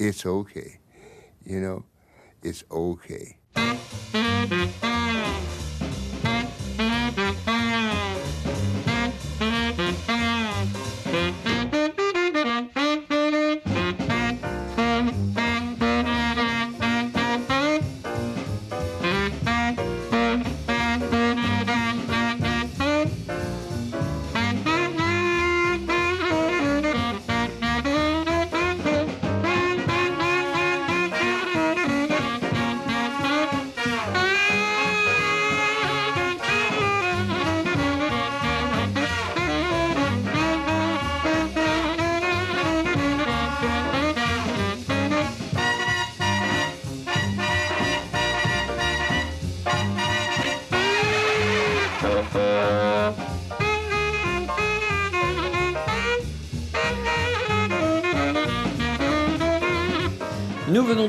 it's okay. You know, it's okay.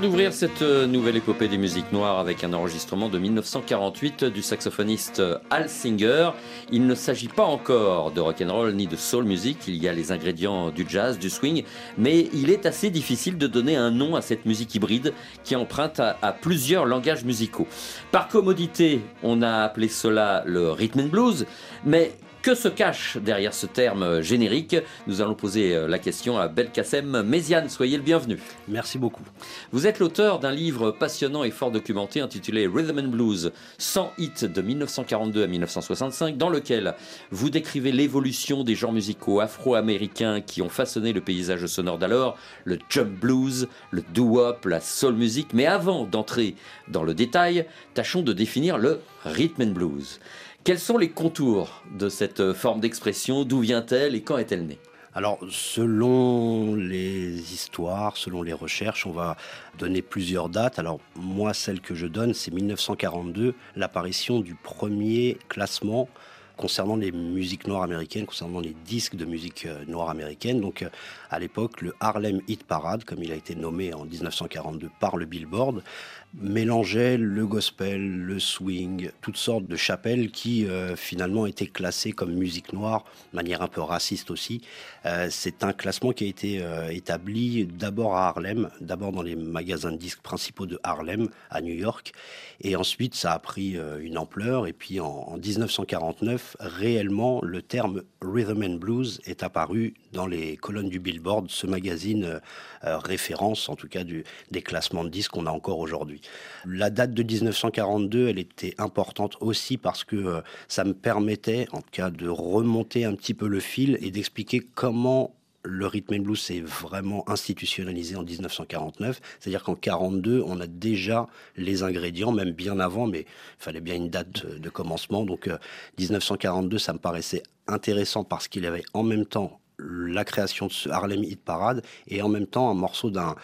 D'ouvrir cette euh, nouvelle épopée des musiques noires avec un enregistrement de 1948 du saxophoniste euh, Al Singer. Il ne s'agit pas encore de rock'n'roll ni de soul music, il y a les ingrédients du jazz, du swing, mais il est assez difficile de donner un nom à cette musique hybride qui emprunte à, à plusieurs langages musicaux. Par commodité, on a appelé cela le rhythm and blues, mais que se cache derrière ce terme générique Nous allons poser euh, la question à Belkacem Méziane. Soyez le bienvenu. Merci beaucoup. Vous êtes l'auteur d'un livre passionnant et fort documenté intitulé Rhythm and Blues 100 hits de 1942 à 1965 dans lequel vous décrivez l'évolution des genres musicaux afro-américains qui ont façonné le paysage sonore d'alors, le jump blues, le doo-wop, la soul music. Mais avant d'entrer dans le détail, tâchons de définir le rhythm and blues. Quels sont les contours de cette forme d'expression? D'où vient-elle et quand est-elle née? Alors, selon les histoires, selon les recherches, on va donner plusieurs dates. Alors, moi, celle que je donne, c'est 1942, l'apparition du premier classement concernant les musiques noires américaines, concernant les disques de musique euh, noire américaine. Donc, euh, à l'époque, le Harlem Hit Parade, comme il a été nommé en 1942 par le Billboard, mélangeait le gospel, le swing, toutes sortes de chapelles qui euh, finalement étaient classées comme musique noire, de manière un peu raciste aussi. C'est un classement qui a été établi d'abord à Harlem, d'abord dans les magasins de disques principaux de Harlem à New York, et ensuite ça a pris une ampleur. Et puis en 1949, réellement, le terme rhythm and blues est apparu dans les colonnes du Billboard, ce magazine euh, euh, référence, en tout cas des classements de disques qu'on a encore aujourd'hui. La date de 1942, elle était importante aussi parce que euh, ça me permettait, en tout cas, de remonter un petit peu le fil et d'expliquer comment le rhythm and blues s'est vraiment institutionnalisé en 1949. C'est-à-dire qu'en 42, on a déjà les ingrédients, même bien avant, mais il fallait bien une date de commencement. Donc euh, 1942, ça me paraissait intéressant parce qu'il y avait en même temps la création de ce Harlem Hit Parade et en même temps un morceau d'un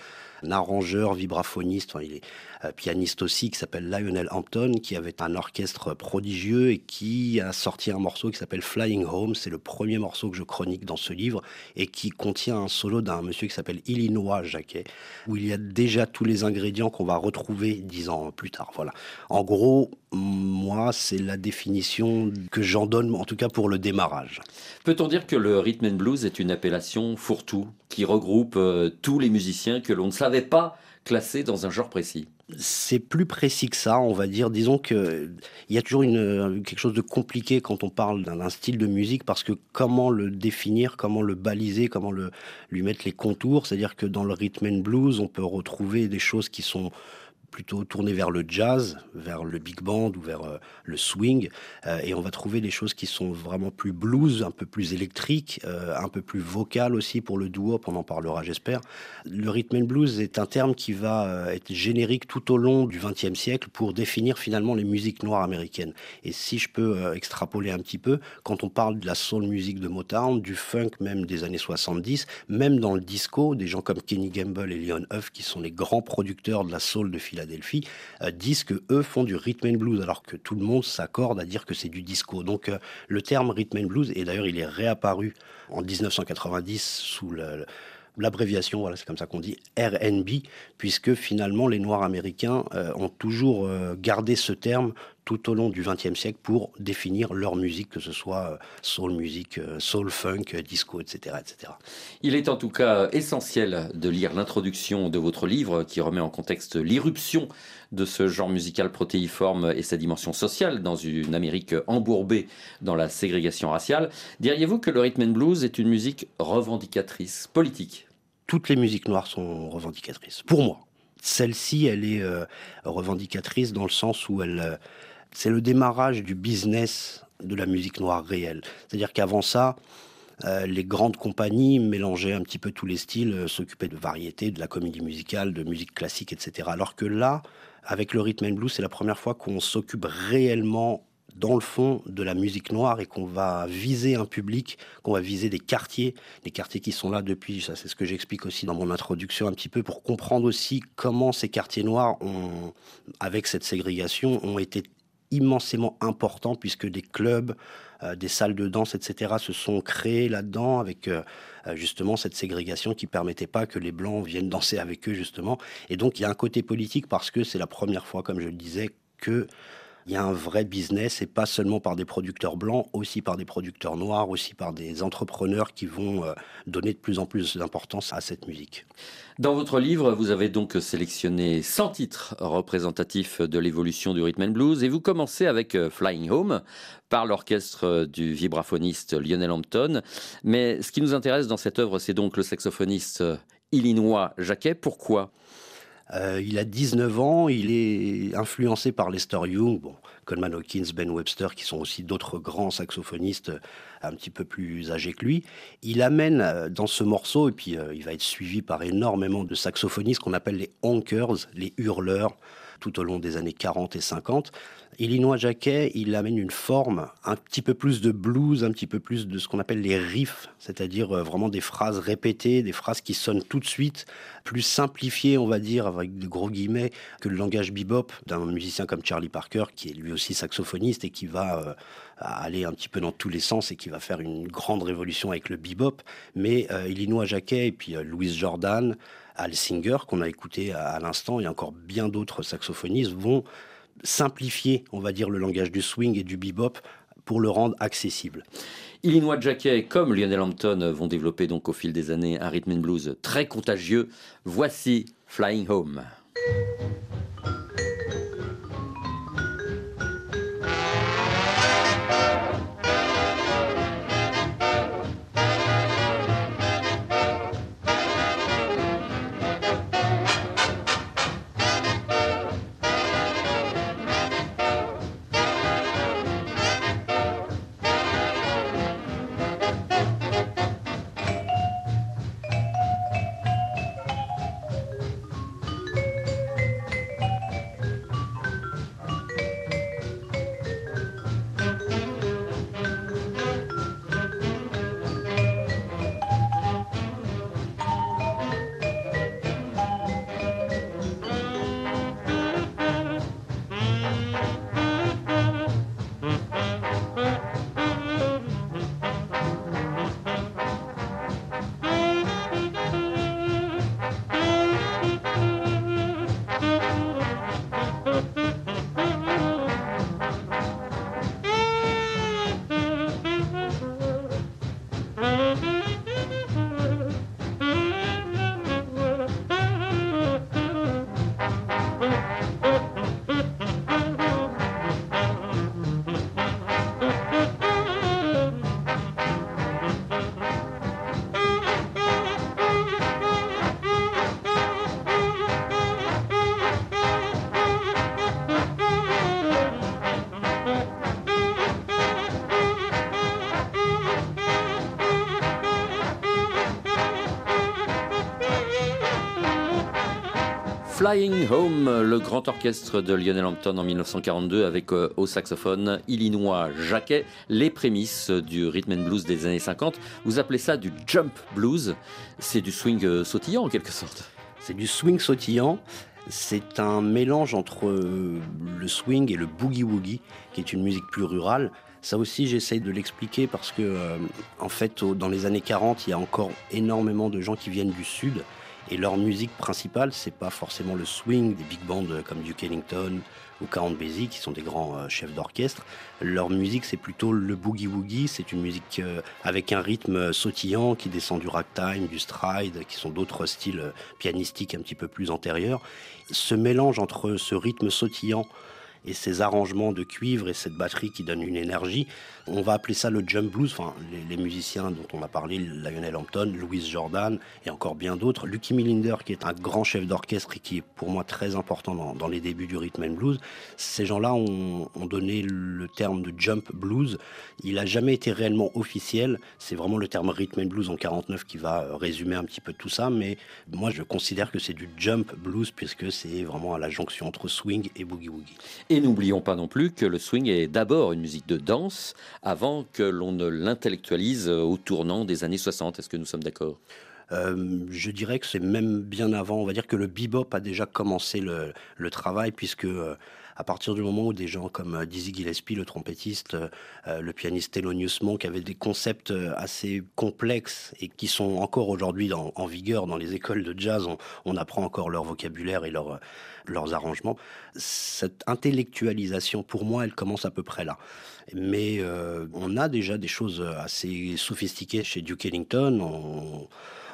un arrangeur, vibraphoniste, enfin, il est euh, pianiste aussi, qui s'appelle Lionel Hampton, qui avait un orchestre prodigieux et qui a sorti un morceau qui s'appelle Flying Home. C'est le premier morceau que je chronique dans ce livre et qui contient un solo d'un monsieur qui s'appelle Illinois Jacquet, où il y a déjà tous les ingrédients qu'on va retrouver dix ans plus tard. Voilà. En gros, moi, c'est la définition que j'en donne, en tout cas pour le démarrage. Peut-on dire que le rhythm and blues est une appellation fourre-tout qui regroupe euh, tous les musiciens que l'on ne savait pas classer dans un genre précis c'est plus précis que ça, on va dire. Disons que il y a toujours quelque chose de compliqué quand on parle d'un style de musique parce que comment le définir, comment le baliser, comment lui mettre les contours. C'est-à-dire que dans le rhythm and blues, on peut retrouver des choses qui sont plutôt tourné vers le jazz, vers le big band ou vers euh, le swing. Euh, et on va trouver des choses qui sont vraiment plus blues, un peu plus électriques, euh, un peu plus vocales aussi pour le duo, on en parlera j'espère. Le rhythm and blues est un terme qui va être générique tout au long du XXe siècle pour définir finalement les musiques noires américaines. Et si je peux extrapoler un petit peu, quand on parle de la soul music de Motown, du funk même des années 70, même dans le disco, des gens comme Kenny Gamble et Leon Huff, qui sont les grands producteurs de la soul de Philadelphie, Philadelphie, euh, disent que eux font du rhythm and blues, alors que tout le monde s'accorde à dire que c'est du disco. Donc euh, le terme rhythm and blues, et d'ailleurs il est réapparu en 1990 sous l'abréviation, voilà, c'est comme ça qu'on dit, RNB, puisque finalement les Noirs américains euh, ont toujours gardé ce terme tout au long du XXe siècle pour définir leur musique, que ce soit euh, soul music, euh, soul funk, euh, disco, etc., etc. Il est en tout cas essentiel de lire l'introduction de votre livre qui remet en contexte l'irruption de ce genre musical protéiforme et sa dimension sociale dans une Amérique embourbée dans la ségrégation raciale. Diriez-vous que le rhythm and blues est une musique revendicatrice, politique? Toutes les musiques noires sont revendicatrices, pour moi. Celle-ci, elle est revendicatrice dans le sens où elle, c'est le démarrage du business de la musique noire réelle. C'est-à-dire qu'avant ça, euh, les grandes compagnies mélangeaient un petit peu tous les styles, euh, s'occupaient de variété, de la comédie musicale, de musique classique, etc. Alors que là, avec le rhythm and blues, c'est la première fois qu'on s'occupe réellement dans le fond de la musique noire et qu'on va viser un public, qu'on va viser des quartiers, des quartiers qui sont là depuis, ça c'est ce que j'explique aussi dans mon introduction un petit peu, pour comprendre aussi comment ces quartiers noirs, ont, avec cette ségrégation, ont été immensément important puisque des clubs, euh, des salles de danse, etc. se sont créés là-dedans avec euh, euh, justement cette ségrégation qui permettait pas que les blancs viennent danser avec eux justement. Et donc il y a un côté politique parce que c'est la première fois, comme je le disais, que il y a un vrai business et pas seulement par des producteurs blancs, aussi par des producteurs noirs, aussi par des entrepreneurs qui vont euh, donner de plus en plus d'importance à cette musique. Dans votre livre, vous avez donc sélectionné 100 titres représentatifs de l'évolution du rhythm and blues et vous commencez avec euh, Flying Home par l'orchestre du vibraphoniste Lionel Hampton. Mais ce qui nous intéresse dans cette œuvre, c'est donc le saxophoniste euh, illinois Jacquet. Pourquoi? Euh, il a 19 ans, il est influencé par Lester Young, Coleman Hawkins, Ben Webster, qui sont aussi d'autres grands saxophonistes euh, un petit peu plus âgés que lui. Il amène euh, dans ce morceau, et puis il va être suivi par énormément de saxophonistes qu'on appelle les honkers, les hurleurs, tout au long des années 40 et 50. Illinois Jacquet, il amène une forme, un petit peu plus de blues, un petit peu plus de ce qu'on appelle les riffs, c'est-à-dire euh, vraiment des phrases répétées, des phrases qui sonnent tout de suite, plus simplifiées, on va dire, avec de gros guillemets, que le langage bebop d'un musicien comme Charlie Parker, qui est lui aussi saxophoniste et qui va euh, aller un petit peu dans tous les sens et qui va faire une grande révolution avec le bebop. Mais euh, Illinois Jacquet et puis Louise Jordan, Al Singer, qu'on a écouté à l'instant, et encore bien d'autres saxophonistes, vont simplifier, on va dire, le langage du swing et du bebop pour le rendre accessible. Illinois Jacquet comme Lionel Hampton vont développer donc au fil des années un rhythm and blues très contagieux. Voici Flying Home. Flying Home, le grand orchestre de Lionel Hampton en 1942 avec euh, au saxophone Illinois Jacquet, les prémices du rhythm and blues des années 50. Vous appelez ça du jump blues, c'est du swing euh, sautillant en quelque sorte. C'est du swing sautillant. C'est un mélange entre euh, le swing et le boogie-woogie, qui est une musique plus rurale. Ça aussi, j'essaye de l'expliquer parce que, euh, en fait, dans les années 40, il y a encore énormément de gens qui viennent du sud et leur musique principale, c'est pas forcément le swing des big bands euh, comme Duke Ellington ou Count Basie, qui sont des grands euh, chefs d'orchestre. Leur musique, c'est plutôt le boogie-woogie. C'est une musique euh, avec un rythme sautillant qui descend du ragtime, du stride, qui sont d'autres styles pianistiques un petit peu plus antérieurs. Ce mélange entre ce rythme sautillant et ces arrangements de cuivre et cette batterie qui donne une énergie. On va appeler ça le jump blues. Enfin, les, musiciens dont on a parlé, Lionel Hampton, Louis Jordan et encore bien d'autres. Lucky Millinder, qui est un grand chef d'orchestre et qui est pour moi très important dans, dans les débuts du rhythm and blues. Ces gens-là ont, ont donné le terme de jump blues. Il n'a jamais été réellement officiel. C'est vraiment le terme rhythm and blues en 49 qui va euh, résumer un petit peu tout ça. Mais moi, je considère que c'est du jump blues puisque c'est vraiment à la jonction entre swing et boogie woogie. Et n'oublions pas non plus que le swing est d'abord une musique de danse avant que l'on ne l'intellectualise au tournant des années 60. Est-ce que nous sommes d'accord? Euh, je dirais que c'est même bien avant. On va dire que le bebop a déjà commencé le, le travail, puisque euh, à partir du moment où des gens comme euh, Dizzy Gillespie, le trompettiste, euh, euh, le pianiste Thelonious Monk avaient des concepts assez complexes et qui sont encore aujourd'hui en, vigueur dans les écoles de jazz, on, apprend encore leur vocabulaire et leur, leurs arrangements. Cette intellectualisation, pour moi, elle commence à peu près là. Mais on a déjà des choses assez sophistiquées chez Duke Ellington. On-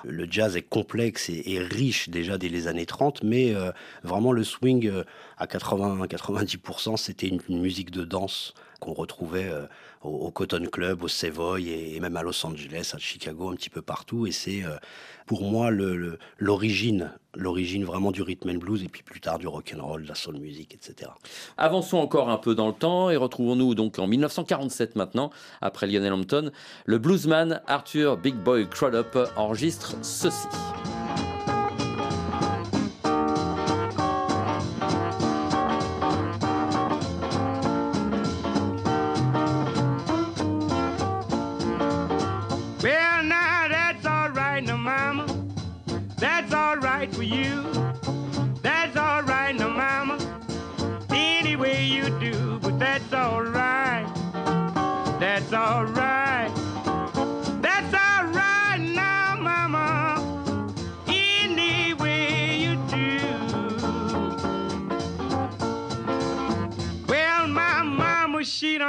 le jazz est complexe et, riche déjà dès les années 30, mais euh, vraiment le swing euh, à 80-90%, c'était une, une musique de danse qu'on retrouvait euh, au, Cotton Club, au Savoy et, même à Los Angeles, à Chicago, un petit peu partout. Et c'est euh, pour moi l'origine, l'origine vraiment du rhythm and blues et puis plus tard du rock and roll, de la soul music, etc. Avançons encore un peu dans le temps et retrouvons-nous donc en 1947 maintenant, après Lionel Hampton, le bluesman Arthur Big Boy Crudup enregistre ceci.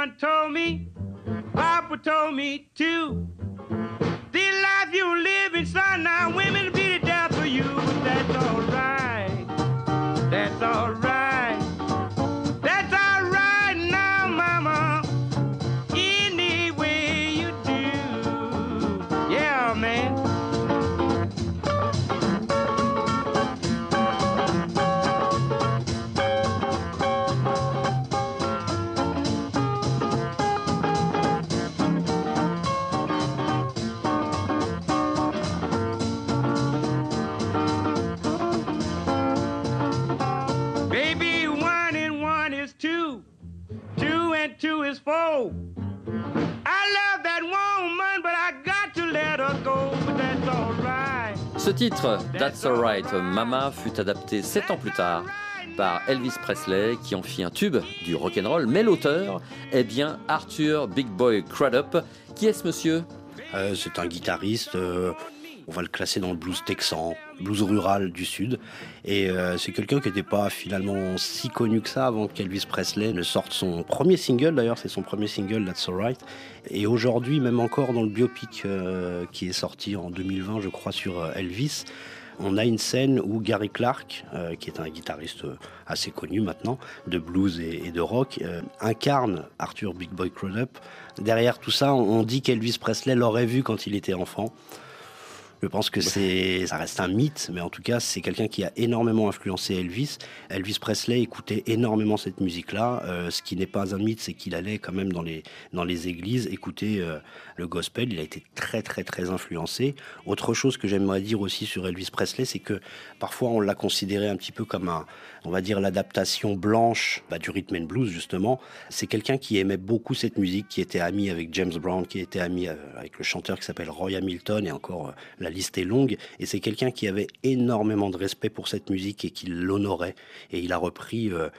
Told me. Papa told me too. Two and two is four. I love that woman, but I got to let her go, but that's alright. Ce titre, That's Alright Mama, fut adapté sept ans plus tard par Elvis Presley qui en fit un tube du rock'n'roll, mais l'auteur est bien Arthur Big Boy Crudup. Qui est ce monsieur? Euh, c'est un guitariste, euh, on va le classer dans le blues texan, blues rural du sud. Et euh, c'est quelqu'un qui n'était pas finalement si connu que ça avant qu'Elvis Presley ne sorte son premier single. D'ailleurs, c'est son premier single, That's Alright. Et aujourd'hui, même encore dans le biopic euh, qui est sorti en 2020, je crois, sur euh, Elvis, on a une scène où Gary Clark, qui est un guitariste assez connu maintenant, de blues et, de rock, incarne Arthur Big Boy Crudup. Derrière tout ça, on dit qu'Elvis Presley l'aurait vu quand il était enfant. Je pense que c'est, ça reste un mythe, mais en tout cas, c'est quelqu'un qui a énormément influencé Elvis. Elvis Presley écoutait énormément cette musique-là. Euh, ce qui n'est pas un mythe, c'est qu'il allait quand même dans les, dans les églises écouter euh, le gospel. Il a été très, très, très influencé. Autre chose que j'aimerais dire aussi sur Elvis Presley, c'est que parfois on l'a considéré un petit peu comme un, on va dire, l'adaptation blanche bah, du rhythm and blues, justement. C'est quelqu'un qui aimait beaucoup cette musique, qui était ami avec James Brown, qui était ami euh, avec le chanteur qui s'appelle Roy Hamilton, et encore la liste est longue, et c'est quelqu'un qui avait énormément de respect pour cette musique et qui l'honorait. Et il a repris euh,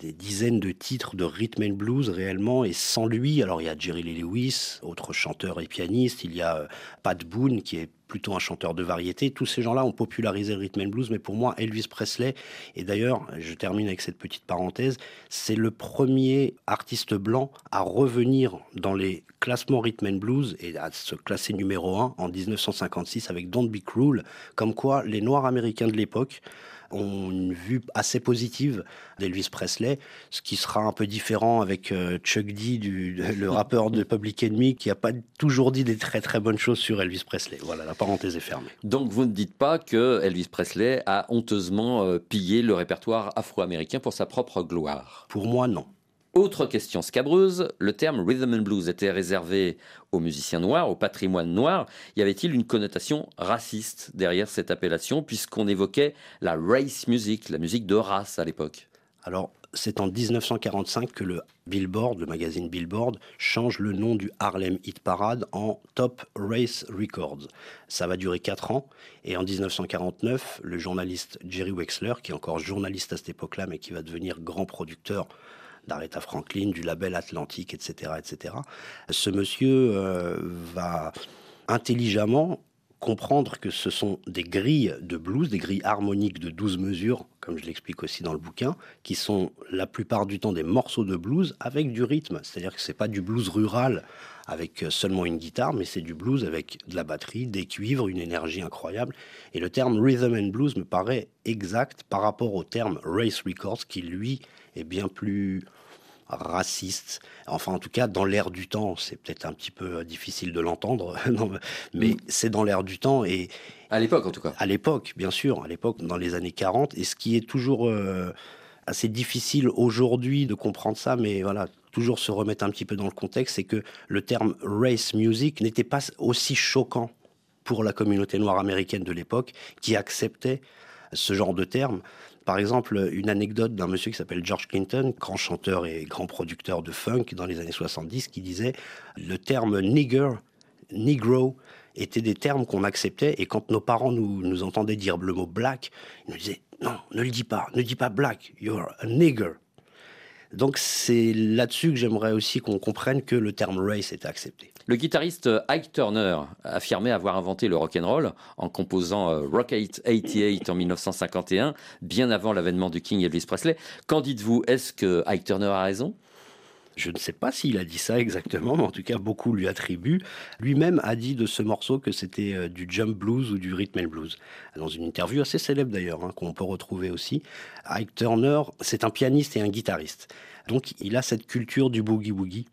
des dizaines de titres de rhythm and blues réellement, et sans lui, alors il y a Jerry Lee Lewis, autre chanteur et pianiste, il y a euh, Pat Boone qui est plutôt un chanteur de variété. Tous ces gens-là ont popularisé le rhythm and blues, mais pour moi, Elvis Presley, et d'ailleurs, je termine avec cette petite parenthèse, c'est le premier artiste blanc à revenir dans les classements rhythm and blues et à se classer numéro 1 en 1956 avec Don't Be Cruel, comme quoi les Noirs américains de l'époque ont une vue assez positive d'Elvis Presley, ce qui sera un peu différent avec euh, Chuck D, du, le rappeur de Public Enemy, qui n'a pas toujours dit des très très bonnes choses sur Elvis Presley. Voilà, la parenthèse est fermée. Donc vous ne dites pas que Elvis Presley a honteusement euh, pillé le répertoire afro-américain pour sa propre gloire? Pour moi, non. Autre question scabreuse, le terme rhythm and blues était réservé aux musiciens noirs, au patrimoine noir. Y avait-il une connotation raciste derrière cette appellation, puisqu'on évoquait la race music, la musique de race à l'époque? Alors, c'est en 1945 que le Billboard, le magazine Billboard, change le nom du Harlem Hit Parade en Top Race Records. Ça va durer 4 ans. Et en 1949, le journaliste Jerry Wexler, qui est encore journaliste à cette époque-là, mais qui va devenir grand producteur d'Aretha Franklin, du label Atlantique, etc., etc. Ce monsieur euh, va intelligemment comprendre que ce sont des grilles de blues, des grilles harmoniques de 12 mesures, comme je l'explique aussi dans le bouquin, qui sont la plupart du temps des morceaux de blues avec du rythme. C'est-à-dire que c'est pas du blues rural avec seulement une guitare, mais c'est du blues avec de la batterie, des cuivres, une énergie incroyable. Et le terme rhythm and blues me paraît exact par rapport au terme race records, qui lui est bien plus raciste. Enfin, en tout cas, dans l'air du temps, c'est peut-être un petit peu euh, difficile de l'entendre, mais mm. c'est dans l'air du temps et à l'époque, en tout cas. À l'époque, bien sûr, à l'époque, dans les années 40. Et ce qui est toujours euh, assez difficile aujourd'hui de comprendre ça, mais voilà, toujours se remettre un petit peu dans le contexte, c'est que le terme race music n'était pas aussi choquant pour la communauté noire américaine de l'époque, qui acceptait ce genre de terme. Par exemple, une anecdote d'un monsieur qui s'appelle George Clinton, grand chanteur et grand producteur de funk dans les années 70, qui disait le terme nigger, negro, étaient des termes qu'on acceptait et quand nos parents nous, nous entendaient dire le mot black, ils nous disaient non, ne le dis pas, ne dis pas black, you're a nigger. Donc c'est là-dessus que j'aimerais aussi qu'on comprenne que le terme race est accepté. Le guitariste Ike Turner affirmait avoir inventé le rock'n'roll en composant euh, Rock 88 en 1951, bien avant l'avènement du King Elvis Presley. Qu'en dites-vous? Est-ce que Ike Turner a raison? Je ne sais pas s'il a dit ça exactement, mais en tout cas, beaucoup lui attribuent. Lui-même a dit de ce morceau que c'était euh, du jump blues ou du rhythm and blues. Dans une interview assez célèbre d'ailleurs, hein, qu'on peut retrouver aussi. Ike Turner, c'est un pianiste et un guitariste. Donc, il a cette culture du boogie-woogie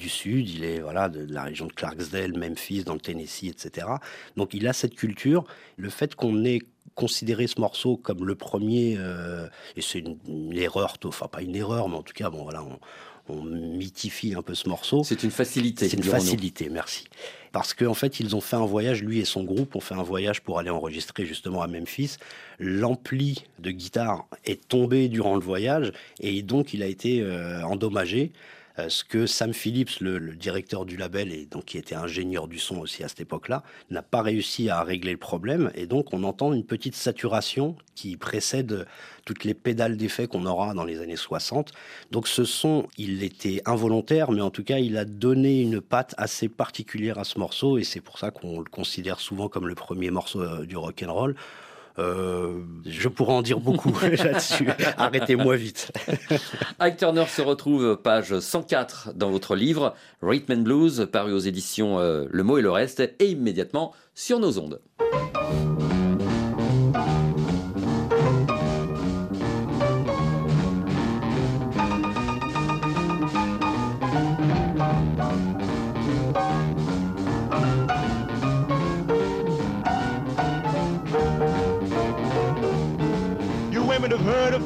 du sud, il est voilà de, la région de Clarksdale, Memphis, dans le Tennessee, etc. Donc il a cette culture. Le fait qu'on ait considéré ce morceau comme le premier, euh, et c'est une, erreur, enfin pas une erreur, mais en tout cas, bon voilà, on, on mythifie un peu ce morceau. C'est une facilité. C'est une facilité, merci. Parce qu'en fait, ils ont fait un voyage, lui et son groupe ont fait un voyage pour aller enregistrer justement à Memphis. L'ampli de guitare est tombé durant le voyage et donc il a été euh, endommagé. Euh, ce que Sam Phillips, le, directeur du label, et donc qui était ingénieur du son aussi à cette époque-là, n'a pas réussi à régler le problème. Et donc on entend une petite saturation qui précède toutes les pédales d'effet qu'on aura dans les années 60. Donc ce son, il était involontaire, mais en tout cas, il a donné une patte assez particulière à ce morceau, et c'est pour ça qu'on le considère souvent comme le premier morceau euh, du rock and roll. Euh, je pourrais en dire beaucoup là-dessus. Arrêtez-moi vite. Ike Turner se retrouve page 104 dans votre livre Rhythm and Blues, paru aux éditions euh, Le mot et le reste, et immédiatement sur nos ondes.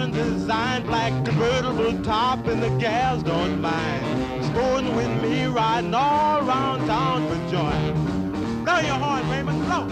And design, black convertible top and the gals don't mind. Sporting with me riding all around town for joy. Blow your horn, Raymond, blow.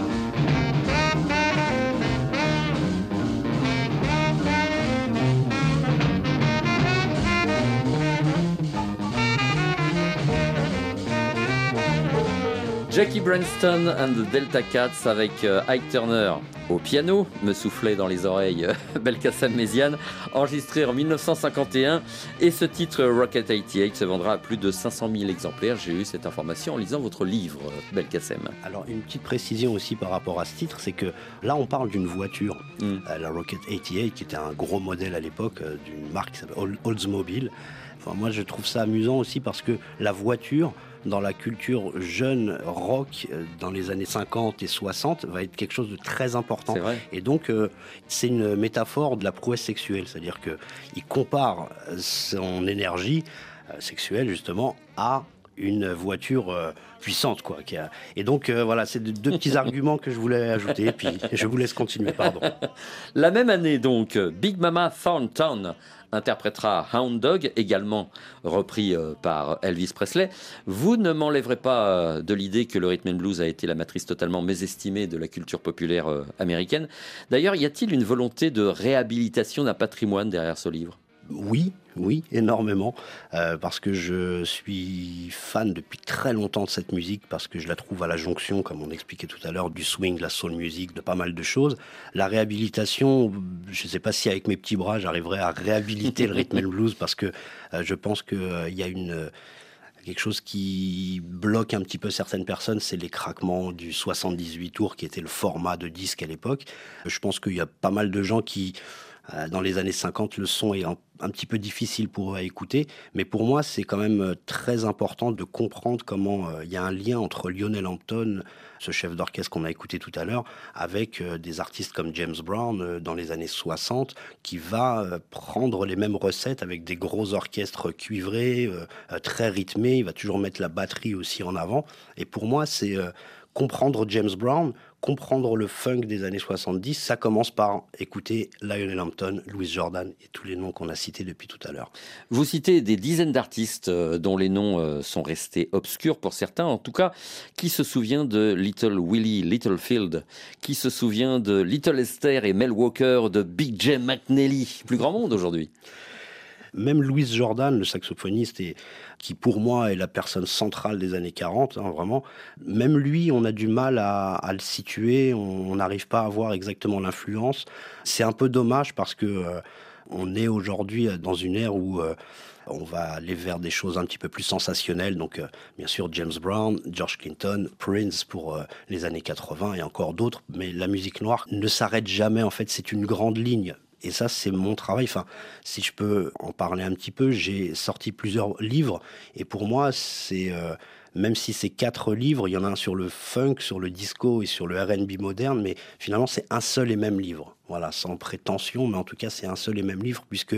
Jackie Branston and the Delta Cats avec euh, Ike Turner au piano, me soufflait dans les oreilles euh, Belkacem Méziane, enregistré en 1951. Et ce titre Rocket 88 se vendra à plus de 500 000 exemplaires. J'ai eu cette information en lisant votre livre, euh, Belkacem. Alors une petite précision aussi par rapport à ce titre, c'est que là on parle d'une voiture, Mm. euh, la Rocket 88, qui était un gros modèle à l'époque euh, d'une marque qui s'appelle Ol- Oldsmobile. Enfin, moi je trouve ça amusant aussi parce que la voiture, dans la culture jeune rock euh, dans les années 50 et 60, va être quelque chose de très important. Et donc, euh, c'est une métaphore de la prouesse sexuelle, c'est-à-dire que il compare son énergie euh, sexuelle justement à une voiture euh, puissante, quoi. qui a- Et donc, euh, voilà, c'est de- deux petits arguments que je voulais ajouter. Et puis, je vous laisse continuer. Pardon. La même année, donc, Big Mama Thornton interprétera Hound Dog, également repris euh, par Elvis Presley. Vous ne m'enlèverez pas euh, de l'idée que le rhythm and blues a été la matrice totalement mésestimée de la culture populaire euh, américaine. D'ailleurs, y a-t-il une volonté de réhabilitation d'un patrimoine derrière ce livre? Oui, oui, énormément, euh, parce que je suis fan depuis très longtemps de cette musique, parce que je la trouve à la jonction, comme on expliquait tout à l'heure, du swing, de la soul music, de pas mal de choses. La réhabilitation, je ne sais pas si avec mes petits bras j'arriverai à réhabiliter le rhythm and blues, parce que euh, je pense qu'il y a une quelque chose qui bloque un petit peu certaines personnes, c'est les craquements du 78 tours qui était le format de disque à l'époque. Je pense qu'il y a pas mal de gens qui, euh, dans les années 50, le son est un, petit peu difficile pour eux à écouter, mais pour moi, c'est quand même euh, très important de comprendre comment euh, il y a un lien entre Lionel Hampton, ce chef d'orchestre qu'on a écouté tout à l'heure, avec euh, des artistes comme James Brown euh, dans les années 60, qui va euh, prendre les mêmes recettes avec des gros orchestres cuivrés, euh, euh, très rythmés. Il va toujours mettre la batterie aussi en avant. Et pour moi, c'est euh, comprendre James Brown, comprendre le funk des années 70. Ça commence par écouter Lionel Hampton, Louis Jordan et tous les noms qu'on a cités depuis tout à l'heure. Vous citez des dizaines d'artistes euh, dont les noms euh, sont restés obscurs pour certains. En tout cas, qui se souvient de Little Willie Littlefield Qui se souvient de Little Esther et Mel Walker, de Big J McNally Plus grand monde aujourd'hui. Même Louis Jordan, le saxophoniste, qui pour moi est la personne centrale des années 40, hein, vraiment, même lui, on a du mal à, le situer, on n'arrive pas à voir exactement l'influence. C'est un peu dommage parce que euh, on est aujourd'hui dans une ère où euh, on va aller vers des choses un petit peu plus sensationnelles. Donc, euh, bien sûr, James Brown, George Clinton, Prince pour euh, les années 80 et encore d'autres. Mais la musique noire ne s'arrête jamais. En fait, c'est une grande ligne. Et ça, c'est mon travail. Enfin, si je peux en parler un petit peu, j'ai sorti plusieurs livres. Et pour moi, c'est euh, même si c'est quatre livres, il y en a un sur le funk, sur le disco et sur le R&B moderne, mais finalement, c'est un seul et même livre. Voilà, sans prétention, mais en tout cas, c'est un seul et même livre, puisque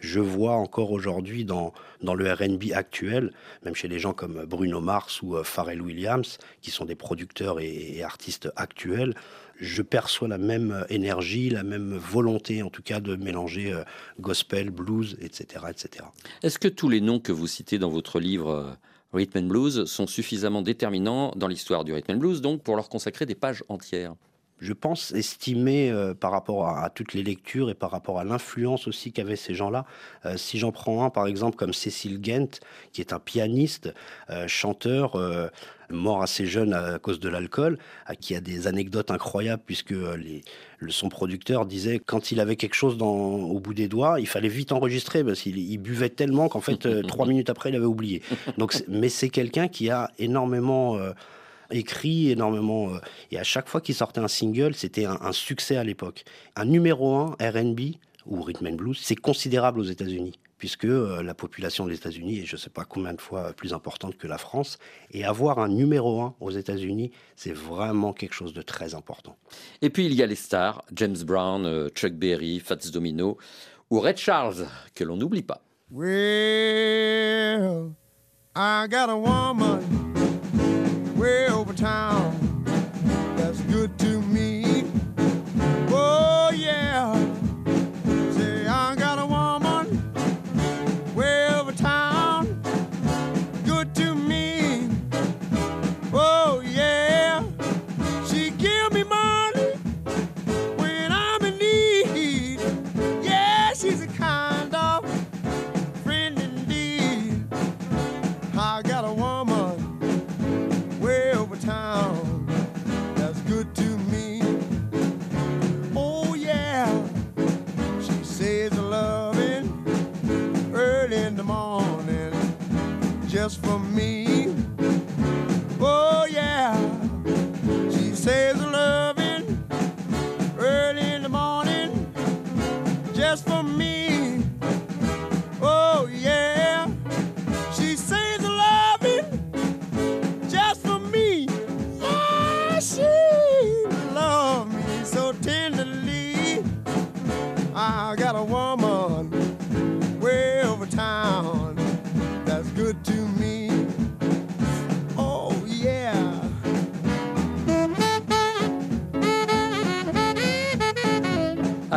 je vois encore aujourd'hui dans, dans le RB actuel, même chez les gens comme Bruno Mars ou euh, Pharrell Williams, qui sont des producteurs et, et artistes actuels, je perçois la même énergie, la même volonté, en tout cas, de mélanger euh, gospel, blues, etc., etc. Est-ce que tous les noms que vous citez dans votre livre euh, Rhythm and Blues sont suffisamment déterminants dans l'histoire du Rhythm and Blues, donc pour leur consacrer des pages entières? Je pense, estimé euh, par rapport à, toutes les lectures et par rapport à l'influence aussi qu'avaient ces gens-là. Euh, si j'en prends un, par exemple, comme Cécile Gent, qui est un pianiste, euh, chanteur, mort assez jeune à cause de l'alcool, qui a des anecdotes incroyables, puisque les, son producteur disait quand il avait quelque chose dans, au bout des doigts, il fallait vite enregistrer, parce qu'il il buvait tellement qu'en fait, trois minutes après, il avait oublié. Donc, mais c'est quelqu'un qui a énormément écrit énormément. Euh, et à chaque fois qu'il sortait un single, c'était un, succès à l'époque. Un numéro 1 RB ou rhythm and blues, c'est considérable aux États-Unis puisque euh, la population des États-Unis est je ne sais pas combien de fois plus importante que la France. Et avoir un numéro 1 aux États-Unis, c'est vraiment quelque chose de très important. Et puis il y a les stars, James Brown, euh, Chuck Berry, Fats Domino ou Red Charles, que l'on n'oublie pas. Well, I got a woman. Way over town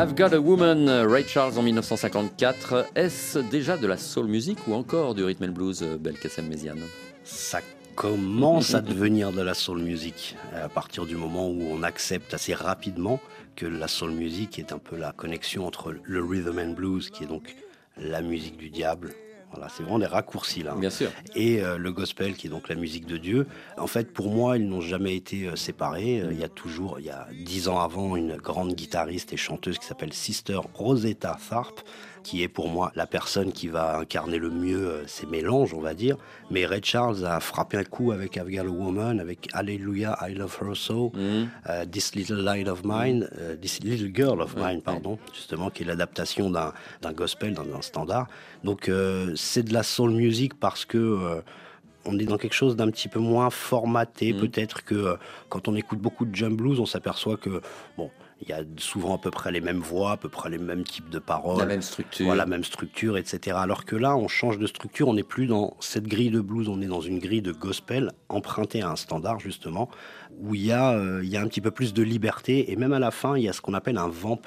I've Got a Woman, Ray Charles en 1954. Est-ce déjà de la soul music ou encore du rhythm and blues, Belkacem Méziane? Ça commence à devenir de la soul music à partir du moment où on accepte assez rapidement que la soul music est un peu la connexion entre le rhythm and blues, qui est donc la musique du diable, voilà, c'est vraiment des raccourcis là. Bien sûr. Et euh, le gospel, qui est donc la musique de Dieu. En fait, pour moi, ils n'ont jamais été euh, séparés. Euh, il y a toujours, il y a dix ans avant, une grande guitariste et chanteuse qui s'appelle Sister Rosetta Tharpe, qui est pour moi la personne qui va incarner le mieux euh, ces mélanges, on va dire. Mais Ray Charles a frappé un coup avec I've Got a Woman, avec Hallelujah, I Love Her So, mm. euh, This Little Light of Mine, euh, This Little Girl of Mine, pardon, justement, qui est l'adaptation d'un gospel, d'un standard. Donc c'est de la soul music parce que on est dans quelque chose d'un petit peu moins formaté, mm. peut-être que quand on écoute beaucoup de jump blues, on s'aperçoit que bon, il y a souvent à peu près les mêmes voix, à peu près les mêmes types de paroles. La même structure. la même structure, etc. Alors que là, on change de structure, on n'est plus dans cette grille de blues, on est dans une grille de gospel empruntée à un standard, justement, où il y a, euh, il y a un petit peu plus de liberté. Et même à la fin, il y a ce qu'on appelle un vamp.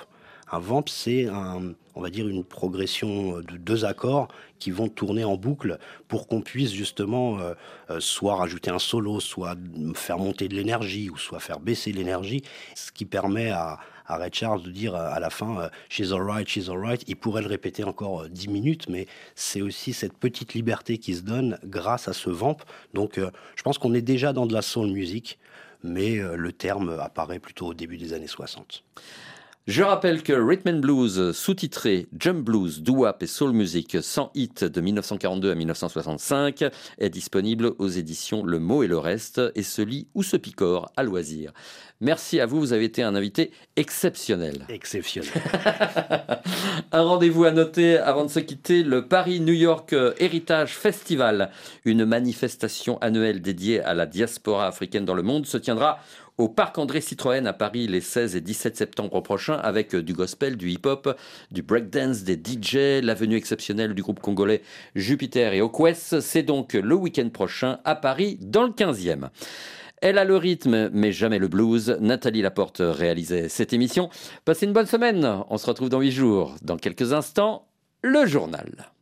Un vamp, c'est un, on va dire une progression de deux accords qui vont tourner en boucle pour qu'on puisse justement euh, euh, soit rajouter un solo, soit faire monter de l'énergie ou soit faire baisser l'énergie, ce qui permet à, à Ray Charles de dire à la fin euh, she's alright, she's alright. Il pourrait le répéter encore dix minutes, mais c'est aussi cette petite liberté qui se donne grâce à ce vamp. Donc je pense qu'on est déjà dans de la soul music, mais le terme apparaît plutôt au début des années 60. Je rappelle que Rhythm and Blues, sous-titré Jump Blues, Doo-Wop et Soul Music sans hit de 1942 à 1965, est disponible aux éditions Le Mot et le Reste et se lit ou se picore à loisir. Merci à vous, vous avez été un invité exceptionnel. Exceptionnel. un rendez-vous à noter avant de se quitter, le Paris-New York Heritage Festival, une manifestation annuelle dédiée à la diaspora africaine dans le monde, se tiendra au Parc André Citroën à Paris les 16 et 17 septembre prochains avec euh, du gospel, du hip-hop, du breakdance, des DJ, la venue exceptionnelle du groupe congolais Jupiter et Oquest. C'est donc le week-end prochain à Paris dans le 15e. Elle a le rythme, mais jamais le blues. Nathalie Laporte réalisait cette émission. Passez une bonne semaine. On se retrouve dans 8 jours. Dans quelques instants, le journal.